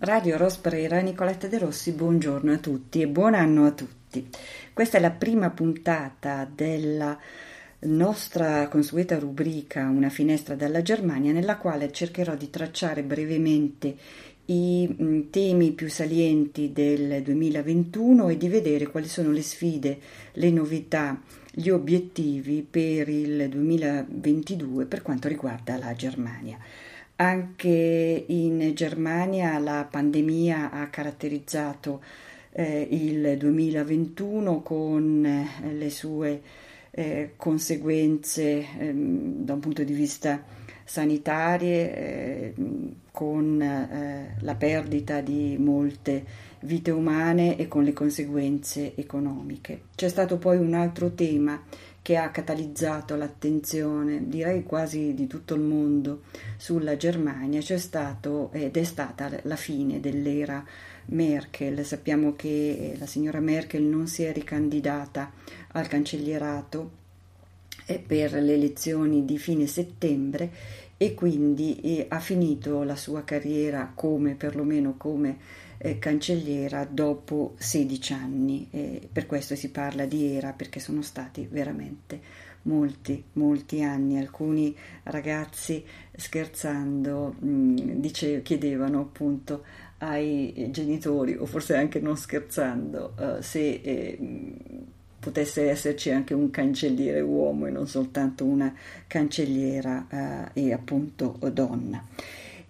Radio Rosprera, Nicoletta De Rossi, buongiorno a tutti e buon anno a tutti. Questa è la prima puntata della nostra consueta rubrica Una finestra dalla Germania, nella quale cercherò di tracciare brevemente i temi più salienti del 2021 e di vedere quali sono le sfide, le novità, gli obiettivi per il 2022 per quanto riguarda la Germania. Anche in Germania la pandemia ha caratterizzato eh, il 2021 con eh, le sue eh, conseguenze ehm, da un punto di vista sanitarie, eh, con eh, la perdita di molte vite umane e con le conseguenze economiche. C'è stato poi un altro tema che ha catalizzato l'attenzione, direi quasi di tutto il mondo, sulla Germania, c'è stato ed è stata la fine dell'era Merkel. Sappiamo che la signora Merkel non si è ricandidata al cancellierato eh, per le elezioni di fine settembre e quindi eh, ha finito la sua carriera come perlomeno come eh, cancelliera dopo 16 anni. Eh, per questo si parla di era perché sono stati veramente molti, molti anni. Alcuni ragazzi scherzando mh, mm, dice, chiedevano appunto ai genitori, o forse anche non scherzando, uh, se eh, potesse esserci anche un cancelliere uomo e non soltanto una cancelliera uh, e appunto donna.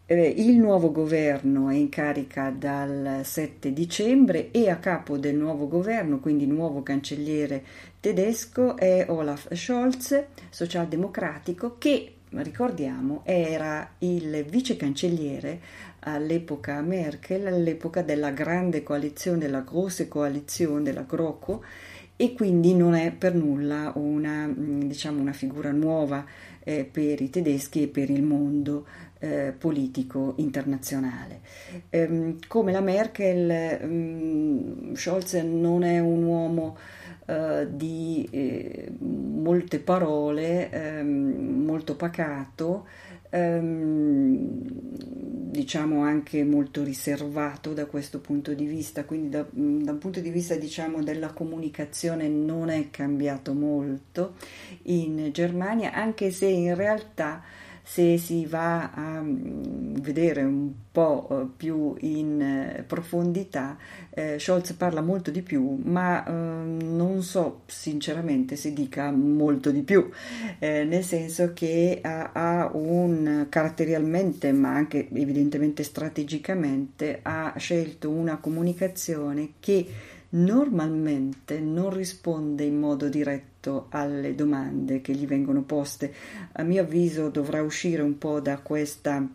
Eh, il nuovo governo è in carica dal 7 dicembre e a capo del nuovo governo, quindi nuovo cancelliere tedesco, è Olaf Scholz, socialdemocratico, che ricordiamo era il vice cancelliere all'epoca Merkel, all'epoca della grande coalizione, della grosse coalizione, della GroKo, e quindi non è per nulla una, diciamo, una figura nuova eh, per i tedeschi e per il mondo eh, politico internazionale. Ehm, come la Merkel, mh, mm, Scholz non è un uomo eh, di eh, molte parole, ehm, molto pacato, ehm, diciamo anche molto riservato da questo punto di vista, quindi da, da, un punto di vista diciamo della comunicazione non è cambiato molto in Germania, anche se in realtà se si va a mm, vedere un po' eh, più in eh, profondità, eh, Scholz parla molto di più, ma eh, non so sinceramente se dica molto di più, eh, nel senso che ha, ha, un caratterialmente, ma anche evidentemente strategicamente, ha scelto una comunicazione che normalmente non risponde in modo diretto alle domande che gli vengono poste. A mio avviso dovrà uscire un po' da, questa,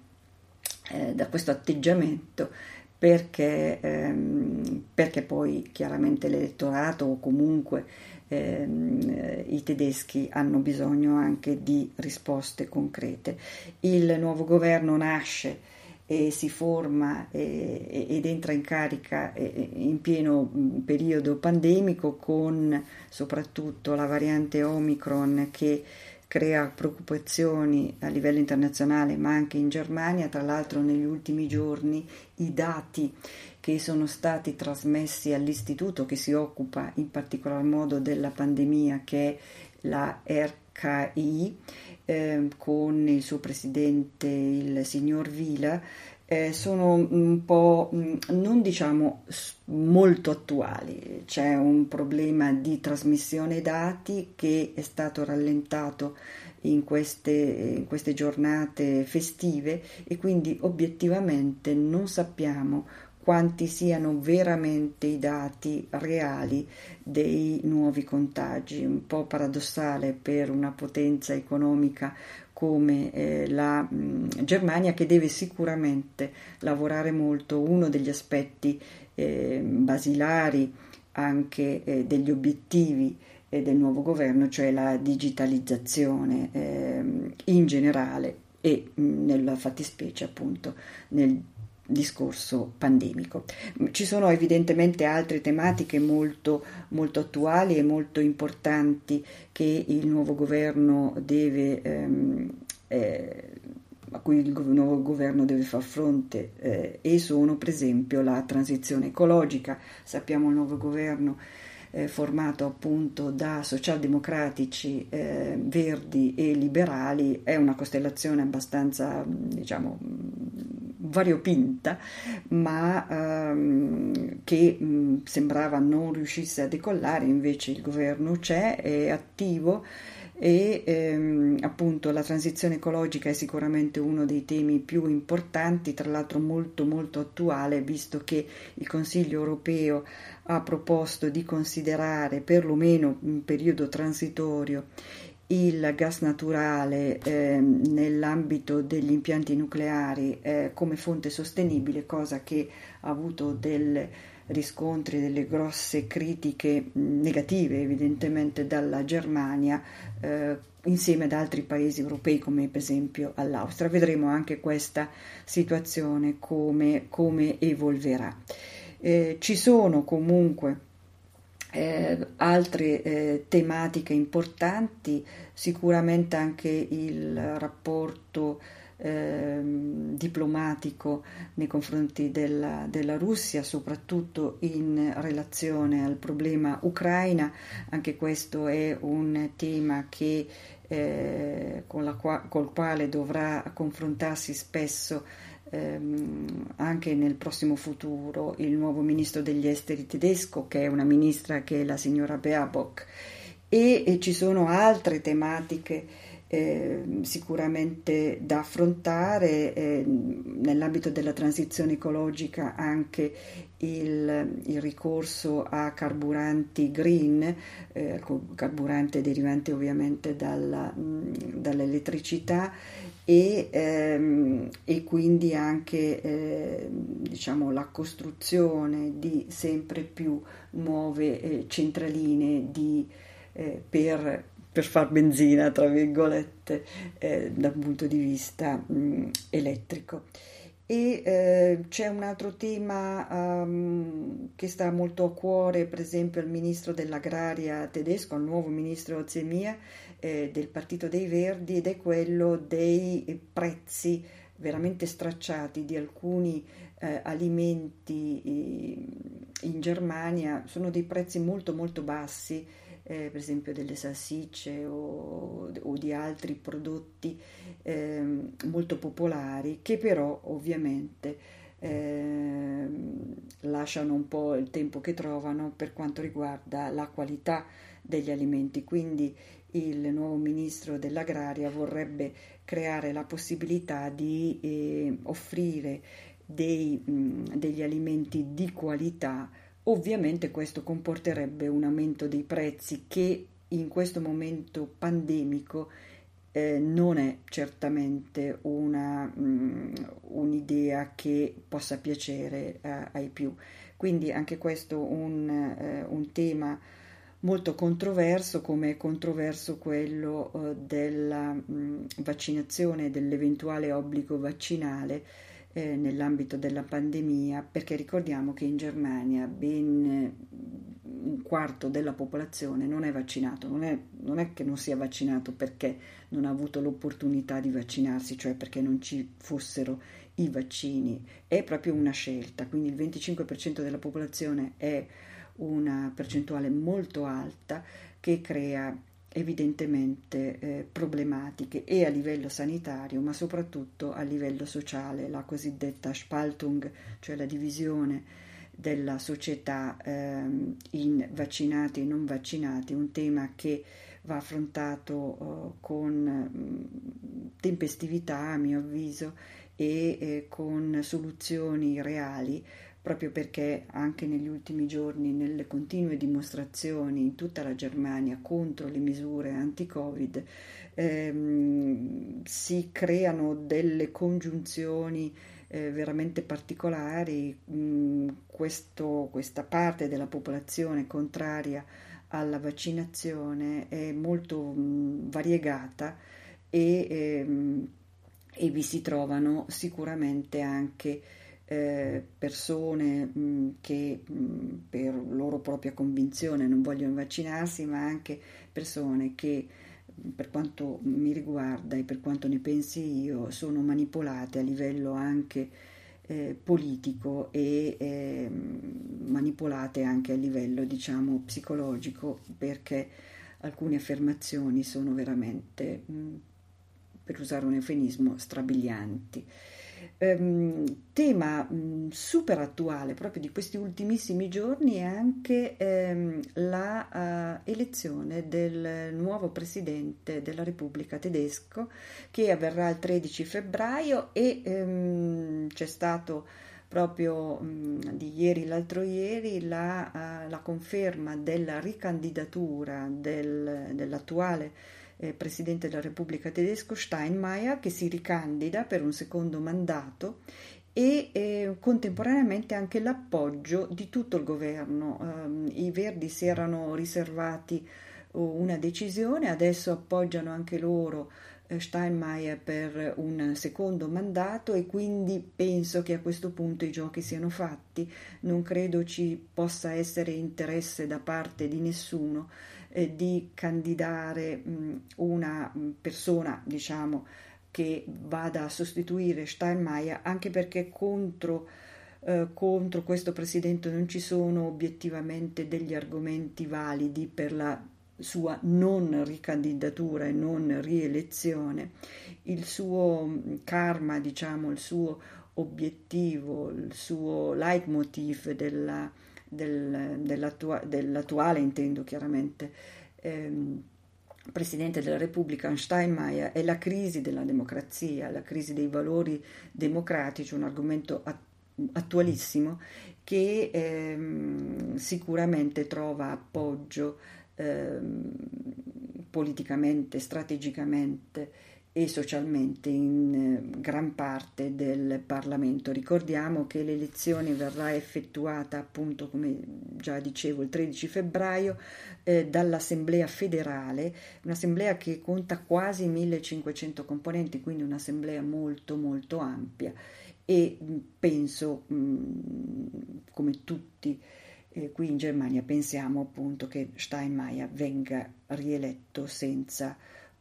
eh, da questo atteggiamento perché, ehm, perché, poi chiaramente l'elettorato o comunque ehm, i tedeschi hanno bisogno anche di risposte concrete. Il nuovo governo nasce e si forma e, ed entra in carica in pieno periodo pandemico con soprattutto la variante Omicron che crea preoccupazioni a livello internazionale ma anche in Germania. Tra l'altro negli ultimi giorni i dati che sono stati trasmessi all'istituto che si occupa in particolar modo della pandemia che è la RKI eh, con il suo presidente, il signor Vila, eh, sono un po' mm, non diciamo molto attuali. C'è un problema di trasmissione dati che è stato rallentato in queste, in queste giornate festive e quindi obiettivamente non sappiamo quanti siano veramente i dati reali dei nuovi contagi. Un po' paradossale per una potenza economica come eh, la mh, mm, Germania che deve sicuramente lavorare molto. Uno degli aspetti eh, basilari anche eh, degli obiettivi eh, del nuovo governo, cioè la digitalizzazione ehm, in generale e mh, mm, nella fattispecie appunto nel discorso pandemico. Ci sono evidentemente altre tematiche molto, molto attuali e molto importanti che il nuovo governo deve ehm, eh, cui il nuovo governo deve far fronte eh, e sono per esempio la transizione ecologica. Sappiamo il nuovo governo eh, formato appunto da socialdemocratici, eh, verdi e liberali, è una costellazione abbastanza, diciamo, variopinta, ma ehm, che mh, sembrava non riuscisse a decollare, invece il governo c'è, è attivo e ehm, appunto la transizione ecologica è sicuramente uno dei temi più importanti, tra l'altro molto molto attuale, visto che il Consiglio europeo ha proposto di considerare perlomeno in periodo transitorio il gas naturale eh, nell'ambito degli impianti nucleari eh, come fonte sostenibile, cosa che ha avuto dei riscontri, delle grosse critiche negative evidentemente dalla Germania eh, insieme ad altri paesi europei come per esempio all'Austria. Vedremo anche questa situazione come, come evolverà. Eh, ci sono comunque eh, altre eh, tematiche importanti, sicuramente anche il rapporto eh, diplomatico nei confronti della, della, Russia, soprattutto in relazione al problema ucraina. Anche questo è un tema che, eh, con la qua- col quale dovrà confrontarsi spesso ehm, anche nel prossimo futuro il nuovo ministro degli esteri tedesco, che è una ministra che è la signora Baerbock, e, e ci sono altre tematiche eh, sicuramente da affrontare eh, nell'ambito della transizione ecologica anche il, il ricorso a carburanti green, eh, carburante derivante ovviamente dalla, mh, dall'elettricità e, ehm, e quindi anche eh, diciamo, la costruzione di sempre più nuove eh, centraline di, eh, per, per far benzina, tra virgolette, eh, dal punto di vista mh, elettrico. E eh, c'è un altro tema um, che sta molto a cuore, per esempio, al ministro dell'agraria tedesco, al nuovo ministro Zemia, eh, del Partito dei Verdi ed è quello dei prezzi veramente stracciati di alcuni eh, alimenti eh, in Germania, sono dei prezzi molto molto bassi, eh, per esempio delle salsicce o, o di altri prodotti ehm, molto popolari che però ovviamente eh, lasciano un po' il tempo che trovano per quanto riguarda la qualità degli alimenti. Quindi il nuovo ministro dell'agraria vorrebbe creare la possibilità di eh, offrire dei, mh, degli alimenti di qualità. Ovviamente questo comporterebbe un aumento dei prezzi che in questo momento pandemico eh, non è certamente una, mh, un'idea che possa piacere eh, ai più. Quindi anche questo un, eh, un tema molto controverso come è controverso quello eh, della mh, vaccinazione, dell'eventuale obbligo vaccinale eh, nell'ambito della pandemia, perché ricordiamo che in Germania ben un quarto della popolazione non è vaccinato, non è, non è che non sia vaccinato perché non ha avuto l'opportunità di vaccinarsi, cioè perché non ci fossero i vaccini, è proprio una scelta, quindi il 25% della popolazione è una percentuale molto alta che crea evidentemente eh, problematiche e a livello sanitario ma soprattutto a livello sociale, la cosiddetta Spaltung, cioè la divisione della società eh, in vaccinati e non vaccinati, un tema che va affrontato eh, con mh, tempestività a mio avviso e eh, con soluzioni reali proprio perché anche negli ultimi giorni, nelle continue dimostrazioni in tutta la Germania contro le misure anti-Covid, ehm, si creano delle congiunzioni eh, veramente particolari. Mm, questo, questa parte della popolazione contraria alla vaccinazione è molto mh, mm, variegata e, ehm, e vi si trovano sicuramente anche eh, persone mh, che mh, per loro propria convinzione non vogliono vaccinarsi, ma anche persone che per quanto mi riguarda e per quanto ne pensi io, sono manipolate a livello anche eh, politico e eh, manipolate anche a livello, diciamo, psicologico, perché alcune affermazioni sono veramente, mh, per usare un eufemismo, strabilianti. Um, tema um, super attuale proprio di questi ultimissimi giorni è anche um, la uh, elezione del nuovo presidente della Repubblica tedesco che avverrà il 13 febbraio e c'è stato proprio di ieri l'altro ieri la, uh, la conferma della ricandidatura del, dell'attuale eh, presidente della Repubblica tedesco Steinmeier che si ricandida per un secondo mandato e eh, contemporaneamente anche l'appoggio di tutto il governo. Um, I Verdi si erano riservati uh, una decisione, adesso appoggiano anche loro eh, Steinmeier per un secondo mandato e quindi penso che a questo punto i giochi siano fatti, non credo ci possa essere interesse da parte di nessuno eh, di candidare mh, una persona, diciamo, che vada a sostituire Steinmeier, anche perché contro, eh, contro questo presidente non ci sono obiettivamente degli argomenti validi per la sua non ricandidatura e non rielezione, il suo karma, diciamo, il suo obiettivo, il suo leitmotiv della, del, dell'attua, dell'attuale, intendo chiaramente, ehm, Presidente della Repubblica Steinmeier è la crisi della democrazia, la crisi dei valori democratici, un argomento attualissimo che ehm, sicuramente trova appoggio ehm, politicamente, strategicamente e socialmente in eh, gran parte del Parlamento. Ricordiamo che l'elezione verrà effettuata appunto, come già dicevo, il 13 febbraio eh, dall'Assemblea federale, un'assemblea che conta quasi 1500 componenti, quindi un'assemblea molto molto ampia e penso, mh, come tutti eh, qui in Germania, pensiamo appunto che Steinmeier venga rieletto senza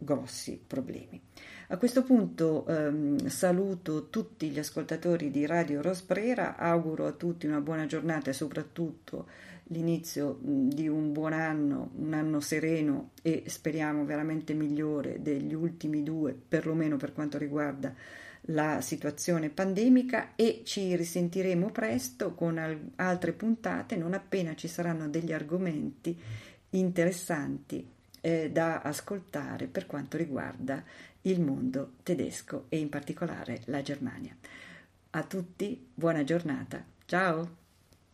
grossi problemi. A questo punto ehm, saluto tutti gli ascoltatori di Radio Rosprera, auguro a tutti una buona giornata e soprattutto l'inizio di un buon anno, un anno sereno e speriamo veramente migliore degli ultimi due, perlomeno per quanto riguarda la situazione pandemica e ci risentiremo presto con al- altre puntate non appena ci saranno degli argomenti interessanti eh, da ascoltare per quanto riguarda il mondo tedesco e in particolare la Germania. A tutti buona giornata. Ciao!